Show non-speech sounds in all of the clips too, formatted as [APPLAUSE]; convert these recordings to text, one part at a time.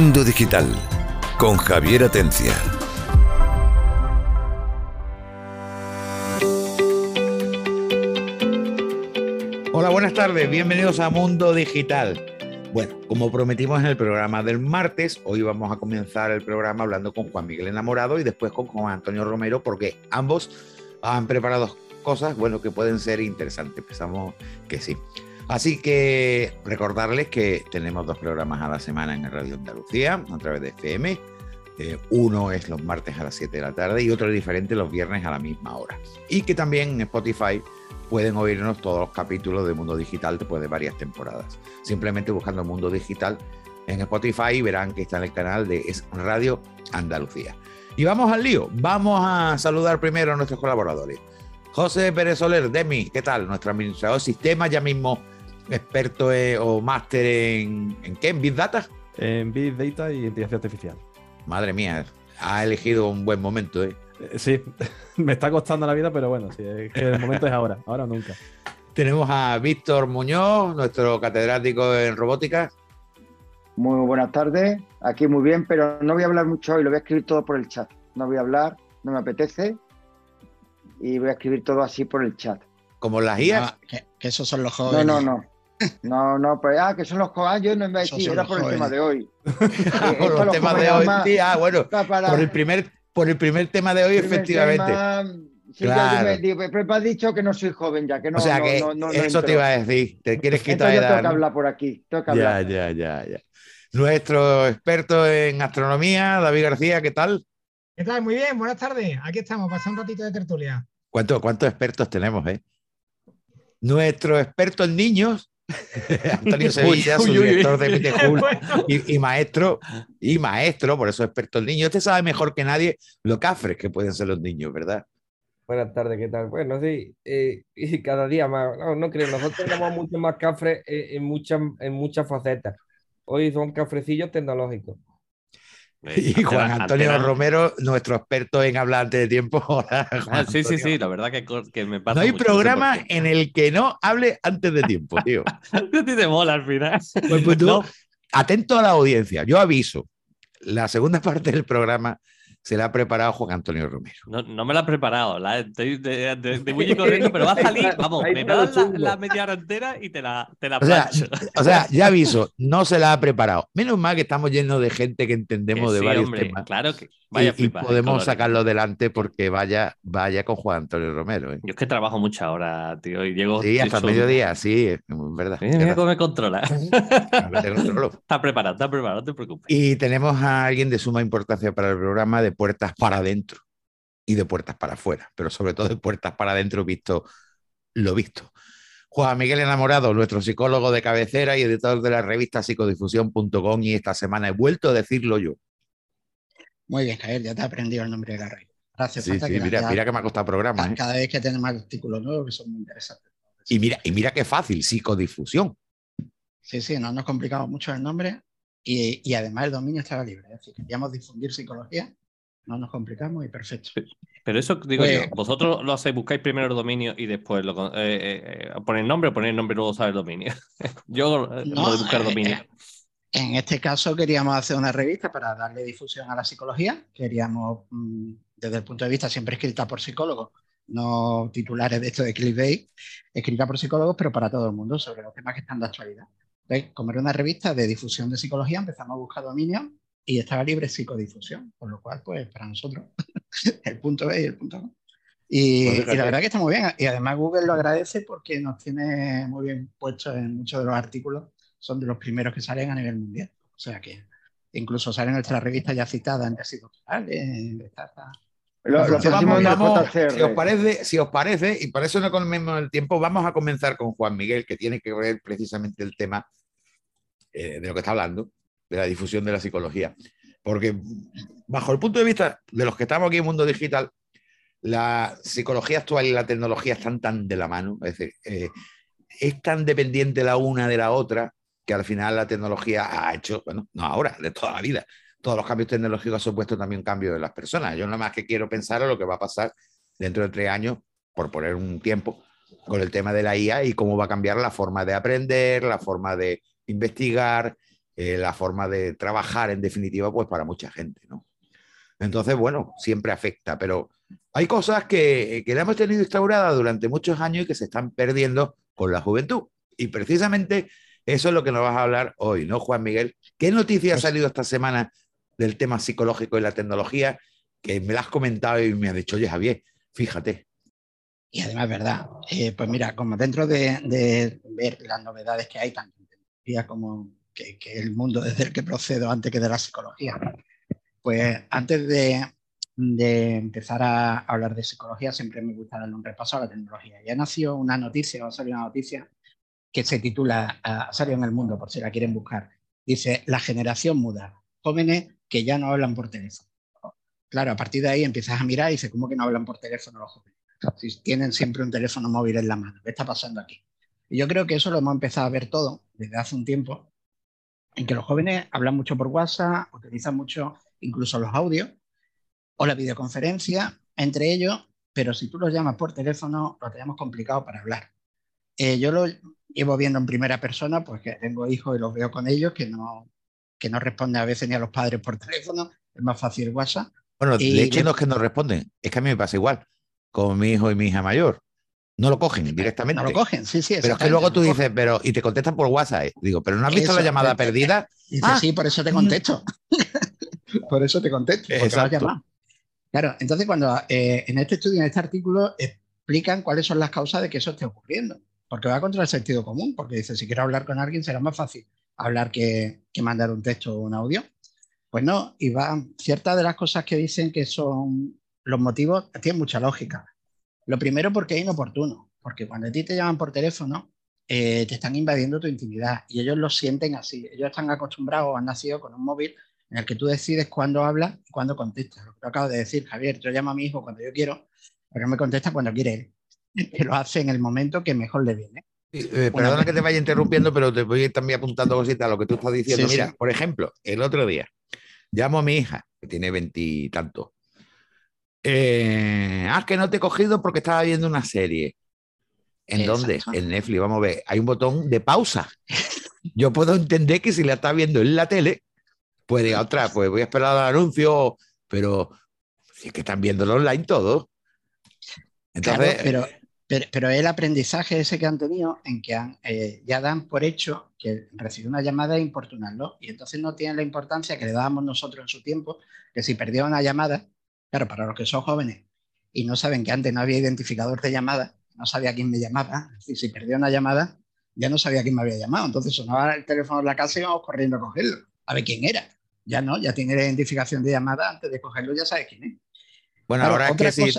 Mundo Digital con Javier Atencia. Hola, buenas tardes, bienvenidos a Mundo Digital. Bueno, como prometimos en el programa del martes, hoy vamos a comenzar el programa hablando con Juan Miguel Enamorado y después con Juan Antonio Romero, porque ambos han preparado cosas, bueno, que pueden ser interesantes. Pensamos que sí. Así que recordarles que tenemos dos programas a la semana en Radio Andalucía a través de FM. Eh, uno es los martes a las 7 de la tarde y otro es diferente los viernes a la misma hora. Y que también en Spotify pueden oírnos todos los capítulos de Mundo Digital después de varias temporadas. Simplemente buscando Mundo Digital en Spotify verán que está en el canal de Radio Andalucía. Y vamos al lío. Vamos a saludar primero a nuestros colaboradores. José Pérez Soler, Demi, ¿qué tal? Nuestro administrador de sistemas ya mismo experto o máster en, en qué, en Big Data. En Big Data y inteligencia artificial. Madre mía, ha elegido un buen momento, ¿eh? eh sí, [LAUGHS] me está costando la vida, pero bueno, sí, el momento es ahora, ahora o nunca. Tenemos a Víctor Muñoz, nuestro catedrático en robótica. Muy buenas tardes, aquí muy bien, pero no voy a hablar mucho hoy, lo voy a escribir todo por el chat. No voy a hablar, no me apetece, y voy a escribir todo así por el chat. Como las guías. que, esos son los jóvenes. No, no, no. No, no, pues ah, que son los jóvenes. Yo no me decía, era por el tema de hoy. [LAUGHS] por los temas de hoy. Sí, ah, bueno, por el primer, por el primer tema de hoy, efectivamente. sí, claro. yo me, pero me has dicho que no soy joven ya, que no. O sea, que eso te iba a decir. Te quieres quitar edad. Tengo que hablar por aquí. Tengo que hablar. Ya, ya, ya, ya. Nuestro experto en astronomía, David García, ¿qué tal? ¿Qué tal? Muy bien, buenas tardes. Aquí estamos, pasando un ratito de tertulia. ¿Cuántos, cuántos expertos tenemos, eh? nuestro experto en niños, [LAUGHS] Antonio Sevilla, su director de Mitejul [LAUGHS] y, maestro, y maestro, por eso experto en niños. Usted sabe mejor que nadie lo cafres que pueden ser los niños, ¿verdad? Buenas tardes, ¿qué tal? Bueno, sí, eh, y cada día más, no, no creo, nosotros tenemos mucho más cafres en, muchas, en muchas facetas. Hoy son cafrecillos tecnológicos. Y Juan Antonio Romero, nuestro experto en hablar antes de tiempo. [LAUGHS] Ah, sí, sí, sí, la verdad que, me pasa. No hay programa en el que no hable antes de tiempo, [LAUGHS] tío. a ti te mola al final. Pues, pues tú, atento a la audiencia, yo aviso. La segunda [LAUGHS] parte del programa se la ha preparado Juan Antonio Romero. No, me la ha preparado, la, estoy de, de, muy [LAUGHS] corriendo, pero va a salir, vamos, me das la, media hora entera y te la, te la o, sea, o sea, ya [LAUGHS] aviso, no se la ha preparado. Menos mal que estamos llenos de gente que entendemos de varios temas. Claro que y, podemos sacarlo adelante porque vaya, vaya con Juan Antonio Romero. ¿eh? Yo es que trabajo mucha hora, tío, y llego... Sí, hasta mediodía, sí, es verdad. Mira cómo me controla. [LAUGHS] está preparado, está preparado, no te preocupes. Y tenemos a alguien de suma importancia para el programa de puertas para adentro y de puertas para afuera, pero sobre todo de puertas para adentro visto lo visto. Juan Miguel Enamorado, nuestro psicólogo de cabecera y editor de la revista psicodifusión.com y esta semana he vuelto a decirlo yo. Muy bien, Javier, ya te he aprendido el nombre de la red. Gracias. Sí, sí, mira, mira que me ha costado el programa. ¿eh? Cada, vez que tenemos artículos nuevos que son muy interesantes. Y mira, y mira qué fácil, psicodifusión. Sí, sí, no nos complicamos mucho el nombre y, y, además el dominio estaba libre. Es decir, queríamos difundir psicología, no nos complicamos y perfecto. Pero eso digo yo, vosotros lo hacéis, buscáis primero el dominio y después lo, eh, eh, eh ponéis nombre o ponéis nombre y luego sabes el dominio. [LAUGHS] yo eh, no, lo de buscar dominio. En este caso queríamos hacer una revista para darle difusión a la psicología. Queríamos, mm, desde el punto de vista siempre escrita por psicólogos, no titulares de esto de clickbait, escrita por psicólogos, pero para todo el mundo, sobre los temas que están de actualidad. Entonces, como era una revista de difusión de psicología, empezamos a buscar dominio y estaba libre psicodifusión, por lo cual, pues para nosotros, [LAUGHS] el punto B y el punto A. Y, y, la verdad que está muy bien. Y además Google lo agradece porque nos tiene muy bien puestos en muchos de los artículos son de los primeros que salen a nivel mundial. O sea que incluso salen nuestras revistas ya citadas en casi lo, lo vamos, si os parece, si os parece, y por eso no comemos el tiempo, vamos a comenzar con Juan Miguel, que tiene que ver precisamente el tema eh, de lo que está hablando, de la difusión de la psicología. Porque bajo el punto de vista de los que estamos aquí en el mundo digital, la psicología actual y la tecnología están tan de la mano, es decir, eh, es tan dependiente la una de la otra que al final la tecnología ha hecho, bueno, no ahora, de toda la vida. Todos los cambios tecnológicos han supuesto también un cambio de las personas. Yo nada más que quiero pensar en lo que va a pasar dentro de tres años, por poner un tiempo, con el tema de la IA y cómo va a cambiar la forma de aprender, la forma de investigar, eh, la forma de trabajar en definitiva, pues para mucha gente, ¿no? Entonces, bueno, siempre afecta, pero hay cosas que, que la hemos tenido instaurada durante muchos años y que se están perdiendo con la juventud. Y precisamente eso es lo que nos vas a hablar hoy, ¿no, Juan Miguel? ¿Qué noticia ha Pues salido esta semana del tema psicológico y la tecnología que me la has comentado y me has dicho, oye, Javier, fíjate. Y además, verdad. Eh, pues mira, como dentro de, de ver las novedades que hay, tanto en tecnología como que, que el mundo desde el que procedo antes que de la psicología, pues antes de, empezar a hablar de psicología, siempre me gusta darle un repaso a la tecnología. Ya nació una noticia, va a salir una noticia que se titula, ha salido en el mundo, por si la quieren buscar. Dice, la generación muda, jóvenes que ya no hablan por teléfono. Claro, a partir de ahí empiezas a mirar y dices, ¿cómo que no hablan por teléfono los jóvenes? Si tienen siempre un teléfono móvil en la mano, ¿qué está pasando aquí? Y yo creo que eso lo hemos empezado a ver todo desde hace un tiempo, en que los jóvenes hablan mucho por WhatsApp, utilizan mucho incluso los audios o la videoconferencia entre ellos, pero si tú los llamas por teléfono, lo tenemos complicado para hablar. Eh, yo lo llevo viendo en primera persona, pues que tengo hijos y los veo con ellos, que no, que no responden a veces ni a los padres por teléfono, es más fácil WhatsApp. Bueno, Y de hecho le- no es que no responden, es que a mí me pasa igual con mi hijo y mi hija mayor. No lo cogen directamente. No lo cogen, sí, sí. Pero es que luego tú dices, pero, y te contestan por WhatsApp. eh. Digo, pero ¿no has visto Eso, la llamada eh, perdida? Dice, Ah. sí, por eso te contesto. [LAUGHS] por eso te contesto, Exacto. Claro, entonces cuando eh, en este estudio, en este artículo, explican cuáles son las causas de que eso esté ocurriendo. Porque va contra el sentido común, porque dice, si quiero hablar con alguien será más fácil hablar que, que mandar un texto o un audio. Pues no, y va, ciertas de las cosas que dicen que son los motivos, tienen mucha lógica. Lo primero porque es inoportuno, porque cuando a ti te llaman por teléfono, eh, te están invadiendo tu intimidad y ellos lo sienten así. Ellos están acostumbrados, han nacido con un móvil en el que tú decides cuándo hablas y cuándo contestas. Lo que tú acabas de decir, Javier, yo llamo a mi hijo cuando yo quiero, pero me contesta cuando quiere él. [LAUGHS] Que lo hace en el momento que mejor le viene. Eh, perdona vez. que te vaya interrumpiendo, pero te voy a ir también apuntando cositas a lo que tú estás diciendo. Sí, Mira, sí. por ejemplo, el otro día llamo a mi hija, que tiene veintitantos. Eh, ah, que no te he cogido porque estaba viendo una serie. ¿En dónde? Exacto. En Netflix. Vamos a ver, hay un botón de pausa. Yo puedo entender que si la está viendo en la tele, pues diga otra, pues voy a esperar al anuncio, pero si es que están viéndolo online todo. Claro, Entonces, pero, pero, pero el aprendizaje ese que han tenido en que han, eh, ya dan por hecho que recibir una llamada es importunarlo y entonces no tienen la importancia que le dábamos nosotros en su tiempo, que si perdía una llamada, claro, para los que son jóvenes y no saben que antes no había identificador de llamada, no sabía quién me llamaba, es decir, si perdía una llamada, ya no sabía quién me había llamado, entonces sonaba el teléfono en la casa y íbamos corriendo a cogerlo, a ver quién era. Ya no, ya tiene la identificación de llamada, antes de cogerlo ya sabes quién es. bueno, Claro, ahora es que si,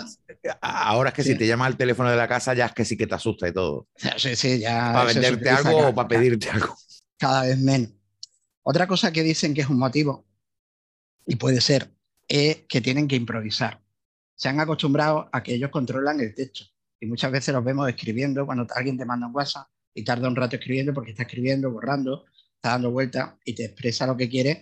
ahora es que Sí. si te llama al teléfono de la casa, ya es que sí que te asusta y todo. Sí, sí, ya para venderte algo cada- o para pedirte algo. cada vez menos. Otra cosa que dicen que es un motivo, y puede ser, es que tienen que improvisar. Se han acostumbrado a que ellos controlan el texto. Y muchas veces los vemos escribiendo cuando alguien te manda un WhatsApp y tarda un rato escribiendo porque está escribiendo, borrando, está dando vueltas y te expresa lo que quiere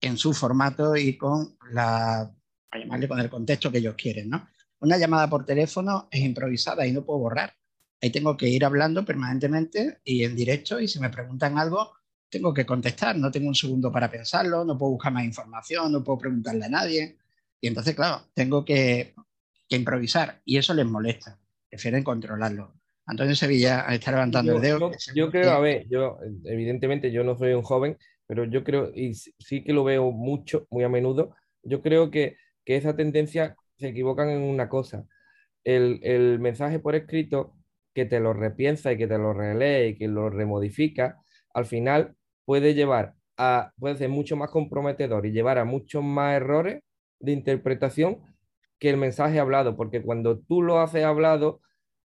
en su formato y con la, a con el contexto que ellos quieren, ¿no? Una llamada por teléfono es improvisada y no puedo borrar. Ahí tengo que ir hablando permanentemente y en directo y si me preguntan algo, tengo que contestar. No tengo un segundo para pensarlo, no puedo buscar más información, no puedo preguntarle a nadie. Y entonces, claro, tengo que, que improvisar y eso les molesta. Prefieren controlarlo. Antonio Sevilla está levantando Yo, el dedo. yo- yo creo, a ver, yo evidentemente yo no soy un joven, pero yo creo, y sí sí que lo veo mucho, muy a menudo, yo creo que, que esa tendencia se equivocan en una cosa. El, el mensaje por escrito que te lo repiensa y que te lo relee y que lo remodifica, al final puede llevar a, puede ser mucho más comprometedor y llevar a muchos más errores de interpretación que el mensaje hablado, porque cuando tú lo haces hablado,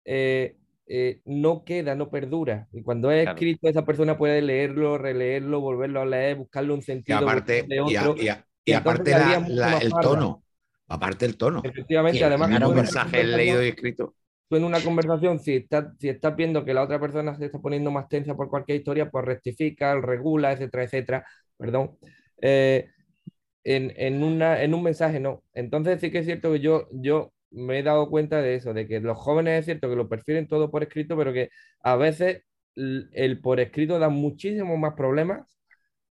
eh, eh, no queda, no perdura. Y cuando es Claro. escrito, esa persona puede leerlo, releerlo, volverlo a leer, buscarle un Y sentido aparte, de y, a- y a- y y aparte la- la- el tono. Aparte el tono. Efectivamente, además, pero- una mensaje leído y escrito. Tú en una conversación, si estás, si estás viendo que la otra persona se está poniendo más tensa por cualquier historia, pues rectifica, regula, etcétera, etcétera. Perdón. Eh, en, en, una, en un mensaje no. Entonces sí que es cierto que yo, yo me he dado cuenta de eso, de que los jóvenes es cierto que lo prefieren todo por escrito, pero que a veces el por escrito da muchísimos más problemas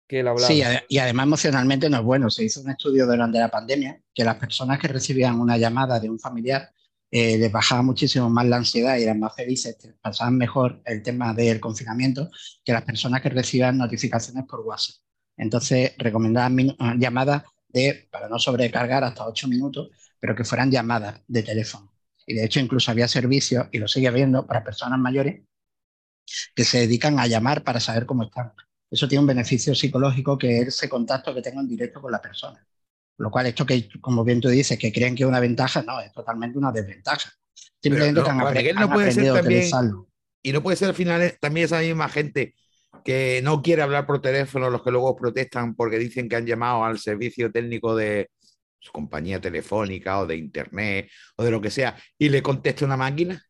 que el hablar. Sí, y además emocionalmente no es bueno. Se hizo un estudio durante la pandemia que las personas que recibían una llamada de un familiar eh, les bajaba muchísimo más la ansiedad y eran más felices, pasaban mejor el tema del confinamiento que las personas que recibían notificaciones por WhatsApp. Entonces, recomendaban llamadas de, para no sobrecargar hasta ocho minutos, pero que fueran llamadas de teléfono. Y de hecho, incluso había servicios, y lo sigue habiendo, para personas mayores que se dedican a llamar para saber cómo están. Eso tiene un beneficio psicológico que es ese contacto que tengo en directo con la persona. Lo cual, esto que, como bien tú dices, que creen que es una ventaja, no, es totalmente una desventaja. Simplemente no, no puede ser también, Y no puede ser al final también esa misma gente que no quiere hablar por teléfono, los que luego protestan porque dicen que han llamado al servicio técnico de su compañía telefónica o de internet o de lo que sea y le contesta una máquina.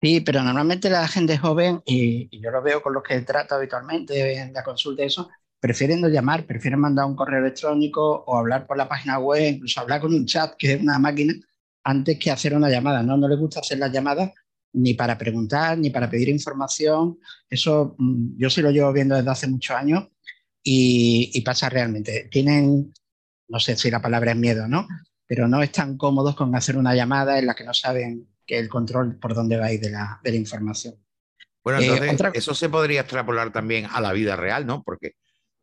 Sí, pero normalmente la gente joven, y, yo lo veo con los que trato habitualmente en la consulta, eso, prefieren no llamar, prefieren mandar un correo electrónico o hablar por la página web, incluso hablar con un chat que es una máquina, antes que hacer una llamada. No, no les gusta hacer las llamadas ni para preguntar, ni para pedir información. Eso mm, yo sí lo llevo viendo desde hace muchos años y, y pasa realmente. Tienen, no sé si la palabra es miedo, ¿no? Pero no están cómodos con hacer una llamada en la que no saben que el control por dónde va a ir de la, de la información. Bueno, eh, entonces eso se podría extrapolar también a la vida real, ¿no? Porque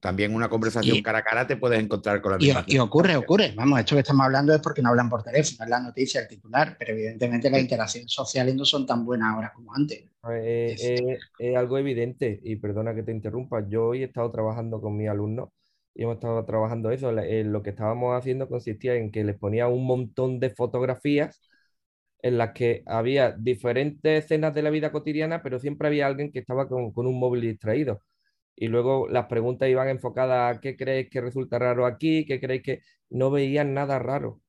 también una conversación cara a cara te puedes encontrar con la misma. Y, ocurre, ocurre. Vamos, esto que estamos hablando es porque no hablan por teléfono, es la noticia, el titular, pero evidentemente las interacciones sociales no son tan buenas ahora como antes. Eh, eh, es algo evidente, y perdona que te interrumpa, yo hoy he estado trabajando con mis alumnos y hemos estado trabajando eso. Lo que estábamos haciendo consistía en que les ponía un montón de fotografías en las que había diferentes escenas de la vida cotidiana, pero siempre había alguien que estaba con, un móvil distraído. Y luego las preguntas iban enfocadas a qué creéis que resulta raro aquí, qué creéis que no veían nada raro.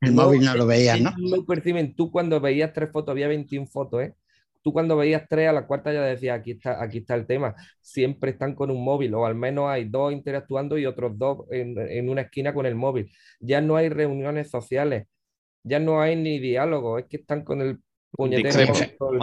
El móvil no lo veían, ¿no? No perciben. Tú cuando veías tres fotos, había 21 fotos, ¿eh? Tú cuando veías tres, a la cuarta ya decías, aquí está, aquí está el tema. Siempre están con un móvil, o al menos hay dos interactuando y otros dos en, en una esquina con el móvil. Ya no hay reuniones sociales ya no hay ni diálogo, es que están con el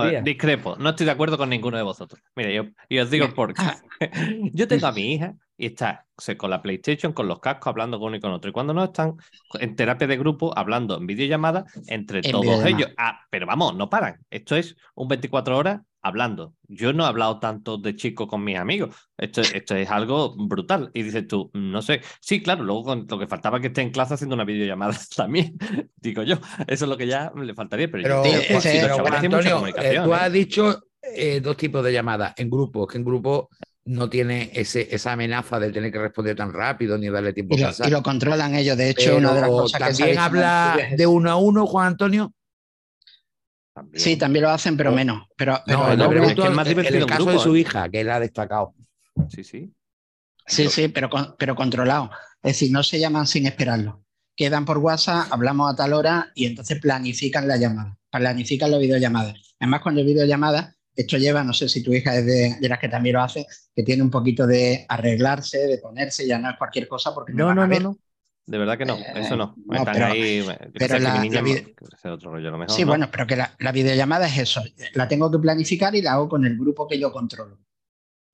día. Discrepo, no estoy de acuerdo con ninguno de vosotros. Mira, yo, os digo [LAUGHS] por qué. [LAUGHS] Yo tengo a mi hija y está con la PlayStation, con los cascos, hablando con uno y con otro. Y cuando no están en terapia de grupo, hablando en videollamada entre todos ellos. Ah, pero vamos, no paran. Esto es un 24 horas hablando. Yo no he hablado tanto de chico con mis amigos. Esto, esto es algo brutal. Y dices tú, no sé. Sí, claro, luego lo que faltaba que esté en clase haciendo una videollamada [LAUGHS] también, digo yo. Eso es lo que ya le faltaría. Pero, yo, Antonio, eh, tú has ¿eh? dicho eh, dos tipos de llamadas en grupo, que en grupo no tiene ese, esa amenaza de tener que responder tan rápido ni darle tiempo y lo, Y lo controlan ellos. De hecho, una de las cosas también habla de uno a uno, Juan Antonio. Sí, también lo hacen, pero menos. Pero, no, no, es más divertido el, caso de su hija, que él ha destacado. Sí, sí. Sí, sí, pero, pero controlado. Es decir, no se llaman sin esperarlo. Quedan por WhatsApp, hablamos a tal hora y entonces planifican la llamada, planifican la videollamada. Además, cuando hay videollamada, esto lleva, no sé si tu hija es de, las que también lo hace, que tiene un poquito de arreglarse, de ponerse, ya no es cualquier cosa porque no, no, no, no. De verdad que no, eh, eso no. pero, ahí, pero la, otro rollo, lo mejor, sí, bueno, pero que la, videollamada es eso. La tengo que planificar y la hago con el grupo que yo controlo.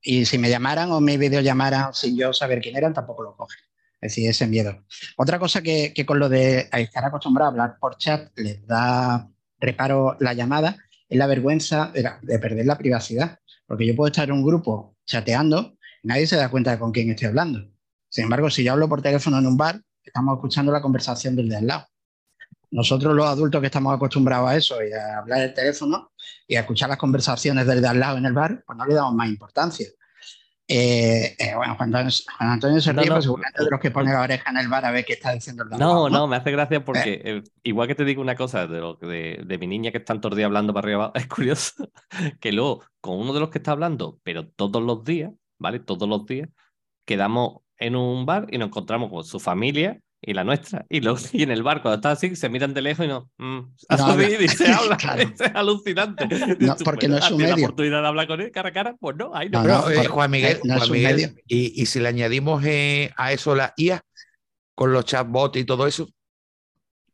Y si me llamaran o me videollamaran sin yo saber quién eran, tampoco lo cogen. Es decir, ese miedo. Otra cosa que, que con lo de estar acostumbrado a hablar por chat les da reparo la llamada es la vergüenza de, de perder la privacidad. Porque yo puedo estar en un grupo chateando nadie se da cuenta de con quién estoy hablando. Sin embargo, si yo hablo por teléfono en un bar, estamos escuchando la conversación del de al lado. Nosotros los adultos que estamos acostumbrados a eso y a hablar el teléfono y a escuchar las conversaciones del de al lado en el bar, pues no le damos más importancia. Eh, eh, bueno, Juan Antonio, se ríe, no, pues seguramente de los que pone la oreja en el bar a ver qué está diciendo el No, no, me hace gracia porque eh. igual que te digo una cosa de, lo, de, de mi niña que está todo el día hablando para arriba, [LAUGHS] es curioso que luego con uno de los que está hablando, pero todos los días, ¿vale? Todos los días, quedamos en un bar y nos encontramos con su familia y la nuestra. Y, luego, y en el bar, cuando está así, se miran de lejos y no. Mm, no y se [LAUGHS] habla. Es alucinante. No, porque no es su medio. la oportunidad de hablar con él cara a cara? Pues no, ahí no. no, eh, Juan Miguel, Juan Miguel y, y, si le añadimos eh, a eso la IA con los chatbots y todo eso.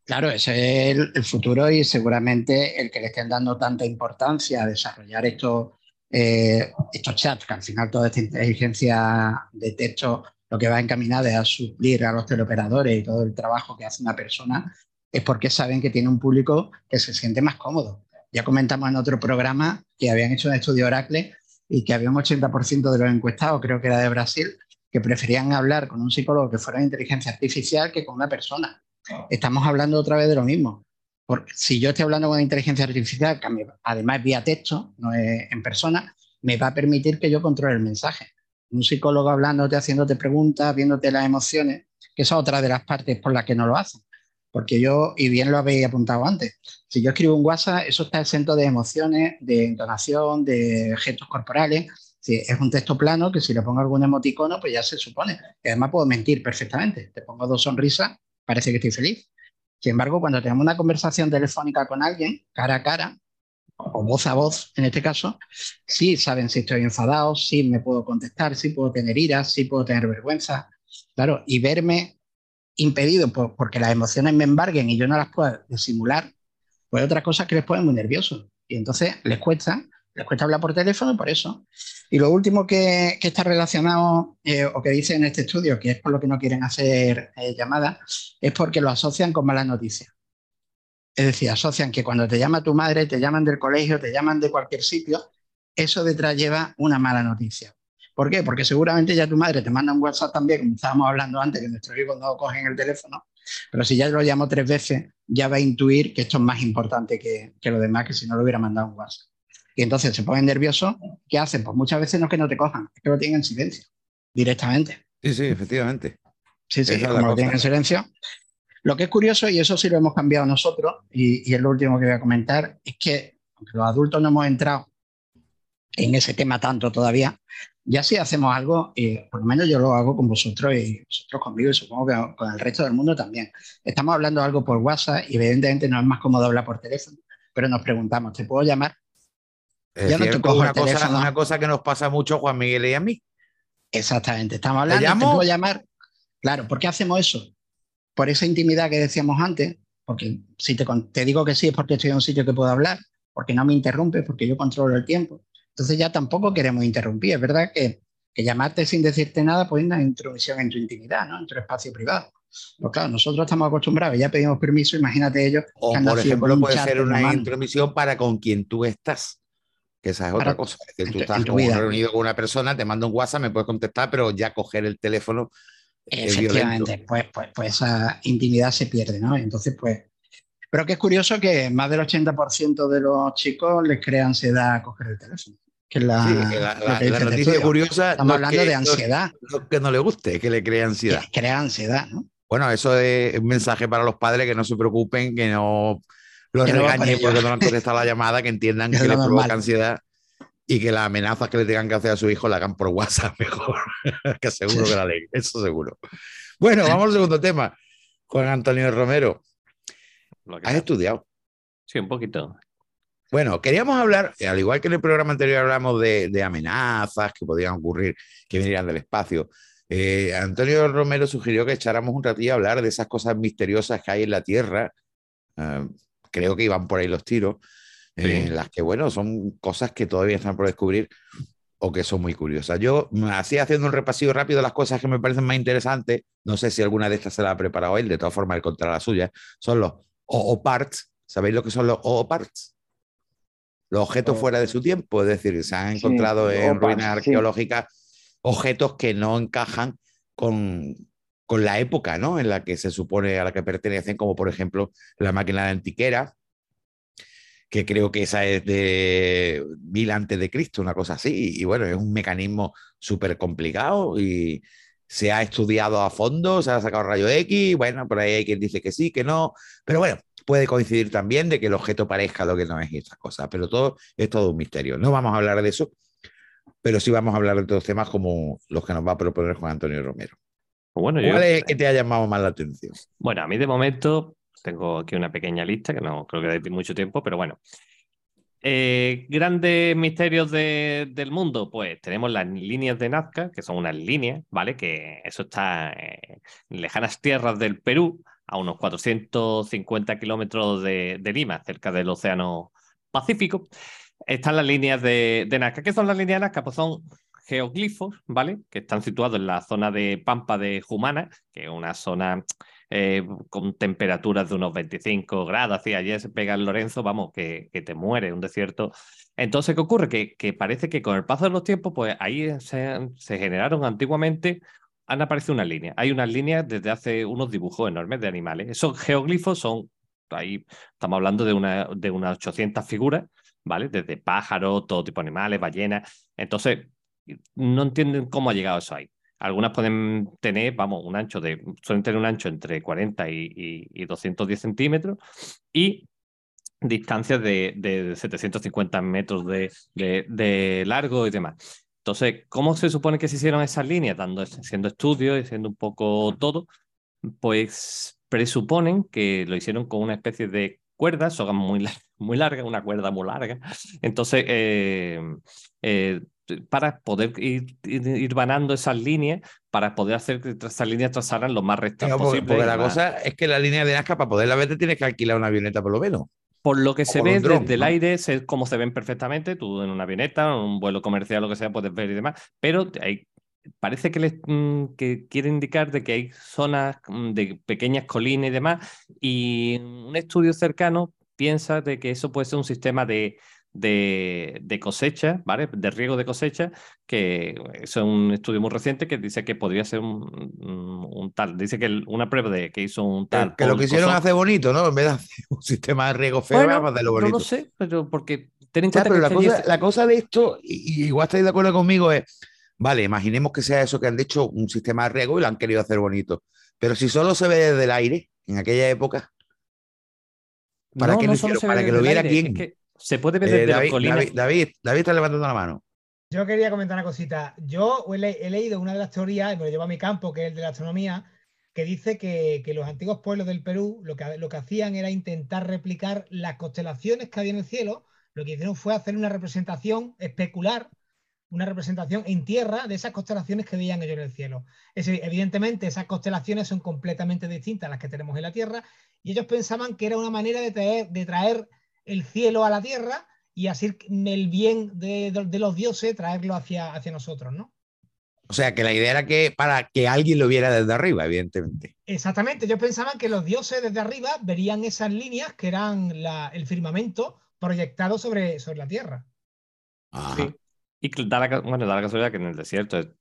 Claro, ese es el, el, futuro y seguramente el que le estén dando tanta importancia a desarrollar esto eh, estos chats, que al final toda esta inteligencia de texto lo que va encaminada es a suplir a los teleoperadores y todo el trabajo que hace una persona, es porque saben que tiene un público que se siente más cómodo. Ya comentamos en otro programa que habían hecho un estudio Oracle y que había un 80% de los encuestados, creo que era de Brasil, que preferían hablar con un psicólogo que fuera de inteligencia artificial que con una persona. Estamos hablando otra vez de lo mismo. Porque si yo estoy hablando con inteligencia artificial, que además vía texto, no es en persona, me va a permitir que yo controle el mensaje. Un psicólogo hablándote, haciéndote preguntas, viéndote las emociones, que esa es otra de las partes por las que no lo hacen. Porque yo, y bien lo habéis apuntado antes, si yo escribo un WhatsApp, eso está exento de emociones, de entonación, de gestos corporales. Si es un texto plano que si le pongo algún emoticono, pues ya se supone. Y además puedo mentir perfectamente. Te pongo dos sonrisas, parece que estoy feliz. Sin embargo, cuando tenemos una conversación telefónica con alguien, cara a cara, o voz a voz en este caso, sí saben si estoy enfadado, sí me puedo contestar, sí puedo tener ira, sí puedo tener vergüenza. Claro, y verme impedido porque las emociones me embarguen y yo no las puedo disimular, pues otras cosas que les ponen muy nerviosos. Y entonces les cuesta, les cuesta hablar por teléfono por eso. Y lo último que, está relacionado eh, o que dice en este estudio, que es por lo que no quieren hacer eh, llamadas, es porque lo asocian con malas noticias. Es decir, asocian que cuando te llama tu madre, te llaman del colegio, te llaman de cualquier sitio, eso detrás lleva una mala noticia. ¿Por qué? Porque seguramente ya tu madre te manda un WhatsApp también, como estábamos hablando antes, que nuestros hijos no cogen el teléfono, pero si ya lo llamo tres veces, ya va a intuir que esto es más importante que, que lo demás, que si no lo hubiera mandado un WhatsApp. Y entonces se ponen nerviosos, ¿qué hacen? Pues muchas veces no es que no te cojan, es que lo tienen en silencio, directamente. Sí, sí, efectivamente. Sí, sí, como lo tienen en silencio. Lo que es curioso, y eso sí lo hemos cambiado nosotros, y, es lo último que voy a comentar, es que aunque los adultos no hemos entrado en ese tema tanto todavía, ya sí hacemos algo, y por lo menos yo lo hago con vosotros y vosotros conmigo y supongo que con el resto del mundo también. Estamos hablando algo por WhatsApp y evidentemente no es más cómodo hablar por teléfono, pero nos preguntamos, ¿te puedo llamar? ya no te cojo una, cosa, una cosa que nos pasa mucho Juan Miguel y a mí. Exactamente, estamos hablando, ¿te, puedo llamar? Claro, ¿por qué hacemos eso? Por esa intimidad que decíamos antes, porque si te, te digo que sí es porque estoy en un sitio que puedo hablar, porque no me interrumpe, porque yo controlo el tiempo. Entonces ya tampoco queremos interrumpir. Es verdad que, que llamarte sin decirte nada pues una intromisión en tu intimidad, ¿no? en tu espacio privado. Pues claro, nosotros estamos acostumbrados, ya pedimos permiso, imagínate ellos. O por ejemplo, puede ser una intromisión para con quien tú estás. Que esa es otra cosa. Es tú estás reunido con una persona, te manda un WhatsApp, me puedes contestar, pero ya coger el teléfono. Efectivamente, pues, pues, pues esa intimidad se pierde, ¿no? Entonces, pues. Pero que es curioso que más del 80% de los chicos les crea ansiedad coger el teléfono. Que la, la, noticia curiosa. Estamos hablando de ansiedad. que no le guste, que le crea ansiedad. Que crea ansiedad, ¿no? Bueno, eso es un mensaje para los padres que no se preocupen, que no los regañen porque no han contestado la llamada, que entiendan [LAUGHS] que, les provoca ansiedad y que las amenazas que le tengan que hacer a su hijo la hagan por WhatsApp [LAUGHS] mejor, que seguro que la ley, eso seguro. Bueno, vamos al segundo tema. Juan Antonio Romero, ¿has estudiado? Sí, un poquito. Bueno, queríamos hablar, al igual que en el programa anterior hablamos de, amenazas que podían ocurrir, que vinieran del espacio. Eh, Antonio Romero sugirió que echáramos un ratillo a hablar de esas cosas misteriosas que hay en la Tierra, ah, creo que iban por ahí los tiros, en las que, bueno, son cosas que todavía están por descubrir o que son muy curiosas. Yo así haciendo un repasillo rápido de las cosas que me parecen más interesantes, no sé si alguna de estas se la ha preparado él, de todas formas él contra la suya, son los OO-parts. ¿Sabéis lo que son los OO-parts? Los objetos fuera de su tiempo, es decir, se han encontrado en ruinas arqueológicas objetos que no encajan con, con la época ¿no? en la que se supone a la que pertenecen, como por ejemplo la máquina de antiquera, que creo que esa es de mil antes de Cristo, una cosa así. Y, bueno, es un mecanismo súper complicado y se ha estudiado a fondo, se ha sacado rayo X, bueno, por ahí hay quien dice que sí, que no, pero bueno, puede coincidir también de que el objeto parezca lo que no es y estas cosas, pero todo es todo un misterio. No vamos a hablar de eso, pero sí vamos a hablar de otros temas como los que nos va a proponer Juan Antonio Romero. Bueno, ¿Cuál es que te ha llamado más la atención? Bueno, a mí de momento tengo aquí una pequeña lista que no creo que dé mucho tiempo, pero bueno. Eh, grandes misterios del mundo, pues tenemos las líneas de Nazca, que son unas líneas, ¿vale? Que eso está en lejanas tierras del Perú, a unos 450 kilómetros de, de Lima, cerca del Océano Pacífico. están las líneas de, de Nazca. ¿Qué son las líneas de Nazca? Pues son geoglifos, ¿vale? Que están situados en la zona de Pampa de Jumana, que es una zona eh, con temperaturas de unos 25 grados. Así, ayer se pega el Lorenzo, vamos, que, que, te muere, un desierto. Entonces, ¿qué ocurre? Que, que, parece que con el paso de los tiempos, pues ahí se, se generaron antiguamente han aparecido unas líneas. Hay unas líneas desde hace unos dibujos enormes de animales. Esos geoglifos son, ahí estamos hablando de, una, de unas 800 figuras, ¿vale? Desde pájaros, todo tipo de animales, ballenas. Entonces, no entienden cómo ha llegado eso ahí. Algunas pueden tener, vamos, un ancho de, suelen tener un ancho entre 40 y, y, 210 centímetros y distancias de, de 750 metros de, de, largo y demás. Entonces, ¿cómo se supone que se hicieron esas líneas? Dando, estudios y haciendo un poco todo, pues presuponen que lo hicieron con una especie de cuerda, son muy, muy larga, una cuerda muy larga. Entonces, eh, eh, para poder ir, ir, vanando esas líneas, para poder hacer que esas líneas trazaran lo más rectas posible. Porque la cosa es que la línea de Nazca, para poderla ver, te tienes que alquilar una avioneta por lo menos. Por lo que se ve desde el aire, es como se ven perfectamente, tú en una avioneta, en un vuelo comercial, lo que sea, puedes ver y demás, pero hay, parece que, les, mm, que quiere indicar de que hay zonas mm, de pequeñas colinas y demás, y un estudio cercano piensa de que eso puede ser un sistema de, de, cosecha, ¿vale? De riego de cosecha, que es un estudio muy reciente que dice que podría ser un, tal, dice que una prueba de que hizo un tal. Que, lo quisieron hacer bonito, ¿no? En vez de hacer [LAUGHS] un sistema de riego feo, bueno, de lo bonito. No lo sé, pero porque ten en cuenta pero la, cosa, la cosa de esto, y, igual estáis de acuerdo conmigo, es, vale, imaginemos que sea eso que han hecho un sistema de riego y lo han querido hacer bonito. Pero si solo se ve desde el aire, en aquella época, ¿para que, para que lo viera quién? Se puede ver desde David, David, David, está levantando la mano. Yo quería comentar una cosita. Yo he, leído una de las teorías, me lo llevo a mi campo, que es el de la astronomía, que dice que, los antiguos pueblos del Perú lo que, lo que hacían era intentar replicar las constelaciones que había en el cielo. Lo que hicieron fue hacer una representación especular, una representación en tierra de esas constelaciones que veían ellos en el cielo. evidentemente, esas constelaciones son completamente distintas a las que tenemos en la Tierra y ellos pensaban que era una manera de traer, de traer el cielo a la tierra y así el bien de, los dioses traerlo hacia, hacia nosotros, ¿no? O sea, que la idea era que para que alguien lo viera desde arriba, evidentemente. Exactamente, yo pensaba que los dioses desde arriba verían esas líneas que eran el firmamento proyectado sobre, sobre la Tierra. Sí. Y da la, bueno, da la casualidad que en el desierto,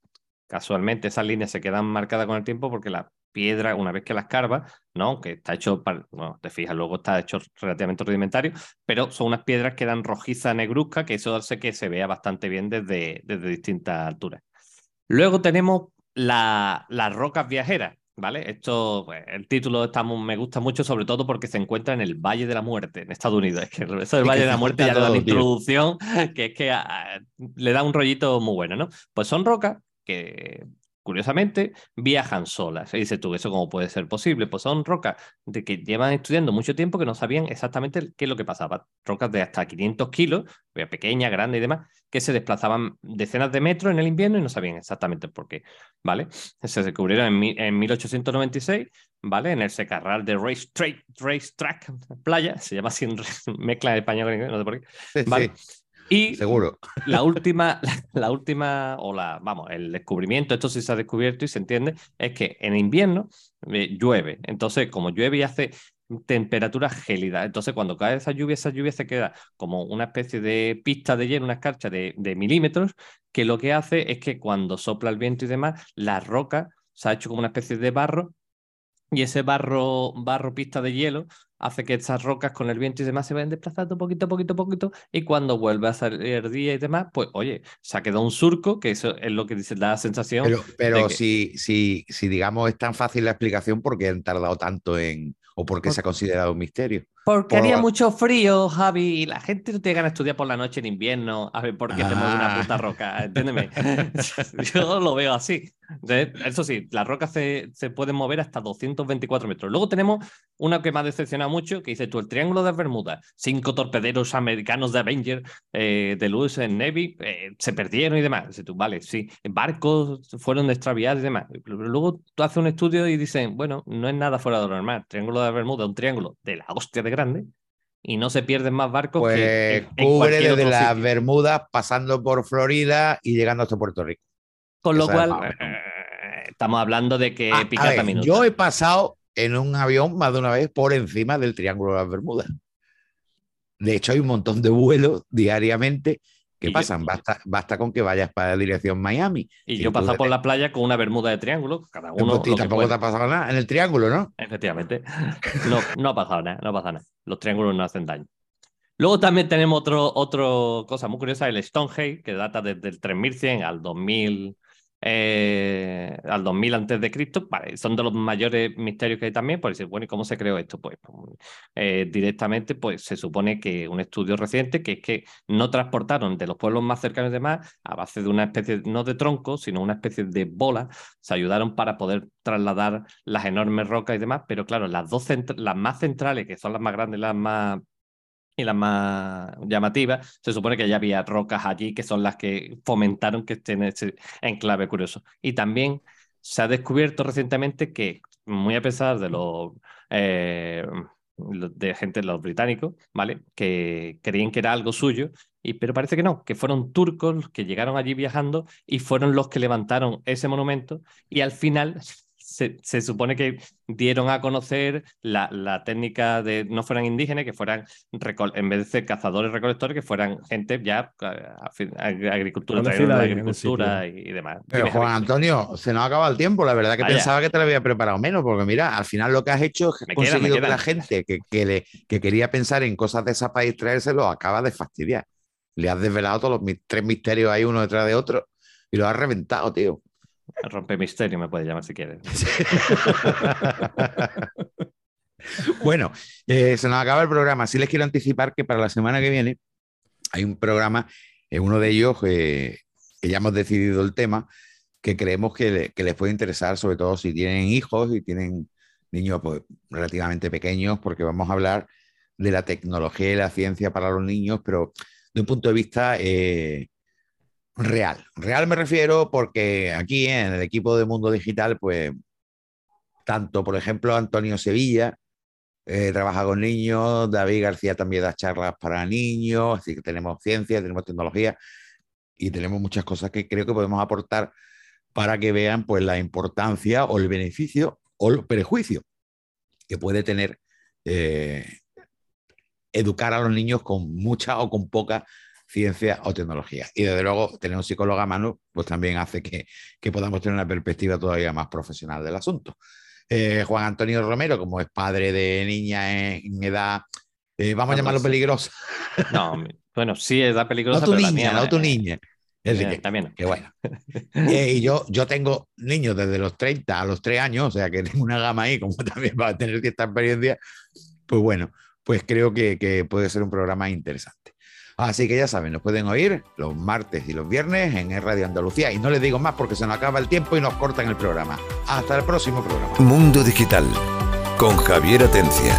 casualmente, esas líneas se quedan marcadas con el tiempo porque la piedra, una vez que las carvas, ¿no? Aunque está hecho, para, bueno, te fijas, luego está hecho relativamente rudimentario, pero son unas piedras que dan rojiza negruzca, que eso hace que se vea bastante bien desde, desde distintas alturas. Luego tenemos las rocas viajeras, ¿vale? Esto, pues, el título está me gusta mucho, sobre todo porque se encuentra en el Valle de la Muerte, en Estados Unidos. Es que eso del Valle de la Muerte ya le da una introducción, que es que ah, le da un rollito muy bueno, ¿no? Pues son rocas que curiosamente, viajan solas. Y dices tú, ¿eso cómo puede ser posible? Pues son rocas de que llevan estudiando mucho tiempo que no sabían exactamente qué es lo que pasaba. Rocas de hasta 500 kilos, pequeñas, grandes y demás, que se desplazaban decenas de metros en el invierno y no sabían exactamente por qué, ¿vale? Se descubrieron en, 1896, ¿vale? En el secarral de Race, Track Playa, se llama así, [LAUGHS] mezcla de español no sé por qué, ¿vale? Y Seguro. La [LAUGHS] última, [LAUGHS] la, última, o la, vamos, el descubrimiento, esto sí se ha descubierto y se entiende, es que en invierno eh, llueve. Entonces, como llueve y hace temperaturas gélidas, entonces cuando cae esa lluvia, esa lluvia se queda como una especie de pista de hielo, una escarcha de, de milímetros, que lo que hace es que cuando sopla el viento y demás, la roca se ha hecho como una especie de barro y ese barro, barro pista de hielo hace que estas rocas con el viento y demás se vayan desplazando poquito, poquito, poquito, y cuando vuelve a salir día y demás, pues oye, se ha quedado un surco, que eso es lo que dice, da la sensación. Pero, pero si, si, si, digamos, es tan fácil la explicación, ¿por qué han tardado tanto en, o por qué se ha considerado un misterio? Porque haría mucho frío, Javi, y la gente no te gana estudiar por la noche en invierno, a ver por qué te mueve una puta roca, entiéndeme. [LAUGHS] [LAUGHS] Yo lo veo así. Eso sí, las rocas se, se, pueden mover hasta 224 metros. Luego tenemos una que me ha decepcionado mucho, que dice tú, el Triángulo de Bermuda, cinco torpederos americanos de Avenger eh, de Lewis en Navy eh, se perdieron y demás. Dice tú, vale, sí, barcos fueron extraviados y demás. Luego tú haces un estudio y dicen, bueno, no es nada fuera de lo normal. Triángulo de Bermuda, un triángulo de la hostia de grande, y no se pierden más barcos pues que cubre desde las Bermudas, pasando por Florida y llegando hasta Puerto Rico. Con lo cual, eh, estamos hablando de que ah, pica minutos. Yo he pasado en un avión más de una vez por encima del Triángulo de las Bermudas. De hecho, hay un montón de vuelos diariamente que pasan. Basta, basta con que vayas para la dirección Miami. Y, yo paso por la playa con una bermuda de triángulo, cada uno. Y tampoco te ha pasado nada en el triángulo, ¿no? Efectivamente. [LAUGHS] No, no ha pasado nada, no pasa nada. Los triángulos no hacen daño. Luego también tenemos otro cosa muy curiosa, el Stonehenge, que data desde el 3100 al 2000, eh, al 2000 antes de Cristo, son de los mayores misterios que hay también, decir, bueno, ¿y cómo se creó esto? Pues, eh, directamente, pues se supone que un estudio reciente, que es que no transportaron de los pueblos más cercanos de más a base de una especie, no de tronco, sino una especie de bola, se ayudaron para poder trasladar las enormes rocas y demás, pero claro, las dos las más centrales, que son las más grandes, las más y las más llamativas, se supone que ya había rocas allí que son las que fomentaron que estén en ese enclave curioso. Y también se ha descubierto recientemente que, muy a pesar de los eh, de gente, los británicos, ¿vale? Que creían que era algo suyo, y, pero parece que no, que fueron turcos que llegaron allí viajando y fueron los que levantaron ese monumento y al final se, supone que dieron a conocer la, técnica de no fueran indígenas, que fueran, en vez de ser cazadores recolectores, que fueran gente ya agricultura, agricultura y, demás. Pero Juan Antonio, se nos acaba el tiempo. La verdad que pensaba que te lo había preparado menos, porque mira, al final lo que has hecho es conseguido que la gente que, que, quería pensar en cosas de esa para distraérselo acaba de fastidiar. Le has desvelado todos los tres misterios ahí uno detrás de otro y lo has reventado, tío. [LAUGHS] Rompe misterio, me puede llamar si quieres. [LAUGHS] bueno, eh, se nos acaba el programa. Sí les quiero anticipar que para la semana que viene hay un programa, en uno de ellos, eh, que ya hemos decidido el tema, que creemos que, les puede interesar, sobre todo si tienen hijos y tienen niños pues, relativamente pequeños, porque vamos a hablar de la tecnología y la ciencia para los niños, pero de un punto de vista eh, real. Real me refiero porque aquí en el equipo de Mundo Digital, pues tanto, por ejemplo, Antonio Sevilla eh, trabaja con niños, David García también da charlas para niños, así que tenemos ciencia, tenemos tecnología y tenemos muchas cosas que creo que podemos aportar para que vean pues la importancia o el beneficio o el prejuicio que puede tener eh, educar a los niños con mucha o con poca ciencia o tecnología. Y desde luego, tener un psicólogo a mano, pues también hace que, podamos tener una perspectiva todavía más profesional del asunto. Eh, Juan Antonio Romero, como es padre de niña en, edad, eh, vamos a llamarlo peligrosa. No, bueno, sí, edad peligrosa. No tu niña, no tu niña. también. Que bueno. Eh, y yo, yo tengo niños desde los 30 a los 3 años, o sea que tengo una gama ahí, como [LAUGHS] también va a tener cierta experiencia. Pues bueno, pues creo que, que puede ser un programa interesante. Así que ya saben, nos pueden oír los martes y los viernes en Radio Andalucía. Y no les digo más porque se nos acaba el tiempo y nos cortan el programa. Hasta el próximo programa. Mundo Digital con Javier Atencia.